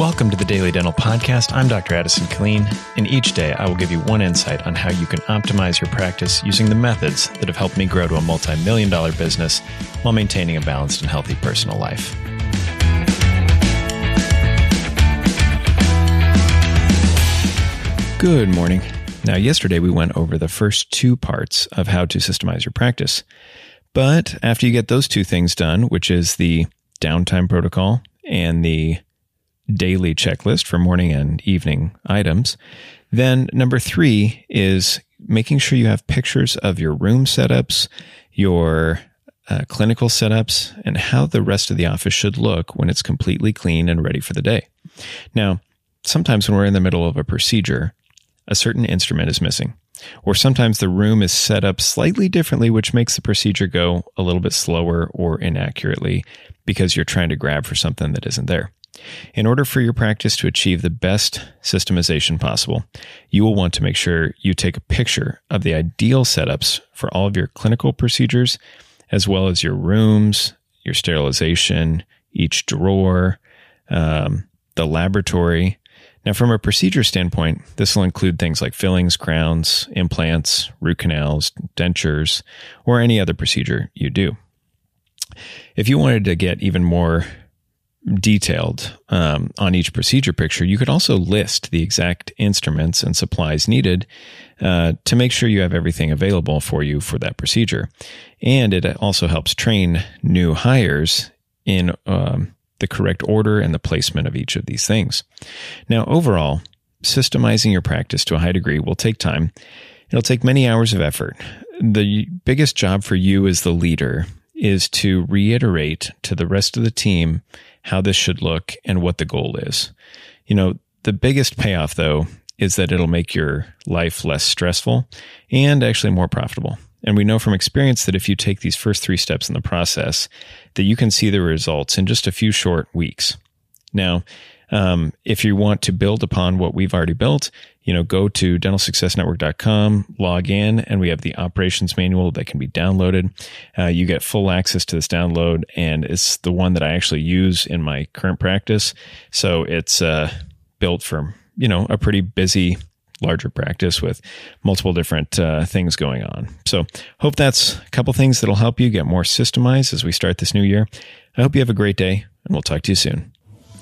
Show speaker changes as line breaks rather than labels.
Welcome to the Daily Dental Podcast. I'm Dr. Addison Killeen, and each day I will give you one insight on how you can optimize your practice using the methods that have helped me grow to a multi million dollar business while maintaining a balanced and healthy personal life. Good morning. Now, yesterday we went over the first two parts of how to systemize your practice. But after you get those two things done, which is the downtime protocol and the daily checklist for morning and evening items. Then number three is making sure you have pictures of your room setups, your uh, clinical setups, and how the rest of the office should look when it's completely clean and ready for the day. Now, sometimes when we're in the middle of a procedure, a certain instrument is missing. Or sometimes the room is set up slightly differently, which makes the procedure go a little bit slower or inaccurately because you're trying to grab for something that isn't there. In order for your practice to achieve the best systemization possible, you will want to make sure you take a picture of the ideal setups for all of your clinical procedures, as well as your rooms, your sterilization, each drawer, um, the laboratory. Now, from a procedure standpoint, this will include things like fillings, crowns, implants, root canals, dentures, or any other procedure you do. If you wanted to get even more detailed um, on each procedure picture, you could also list the exact instruments and supplies needed uh, to make sure you have everything available for you for that procedure. And it also helps train new hires in um, the correct order and the placement of each of these things. Now, overall, systemizing your practice to a high degree will take time. It'll take many hours of effort. The biggest job for you as the leader is to reiterate to the rest of the team how this should look and what the goal is. You know, the biggest payoff though is that it'll make your life less stressful and actually more profitable. And we know from experience that if you take these first three steps in the process, that you can see the results in just a few short weeks. Now, um, if you want to build upon what we've already built, you know, go to dentalsuccessnetwork.com, log in, and we have the operations manual that can be downloaded. Uh, you get full access to this download, and it's the one that I actually use in my current practice. So it's uh, built for, you know, a pretty busy larger practice with multiple different uh, things going on. So, hope that's a couple things that'll help you get more systemized as we start this new year. I hope you have a great day, and we'll talk to you soon.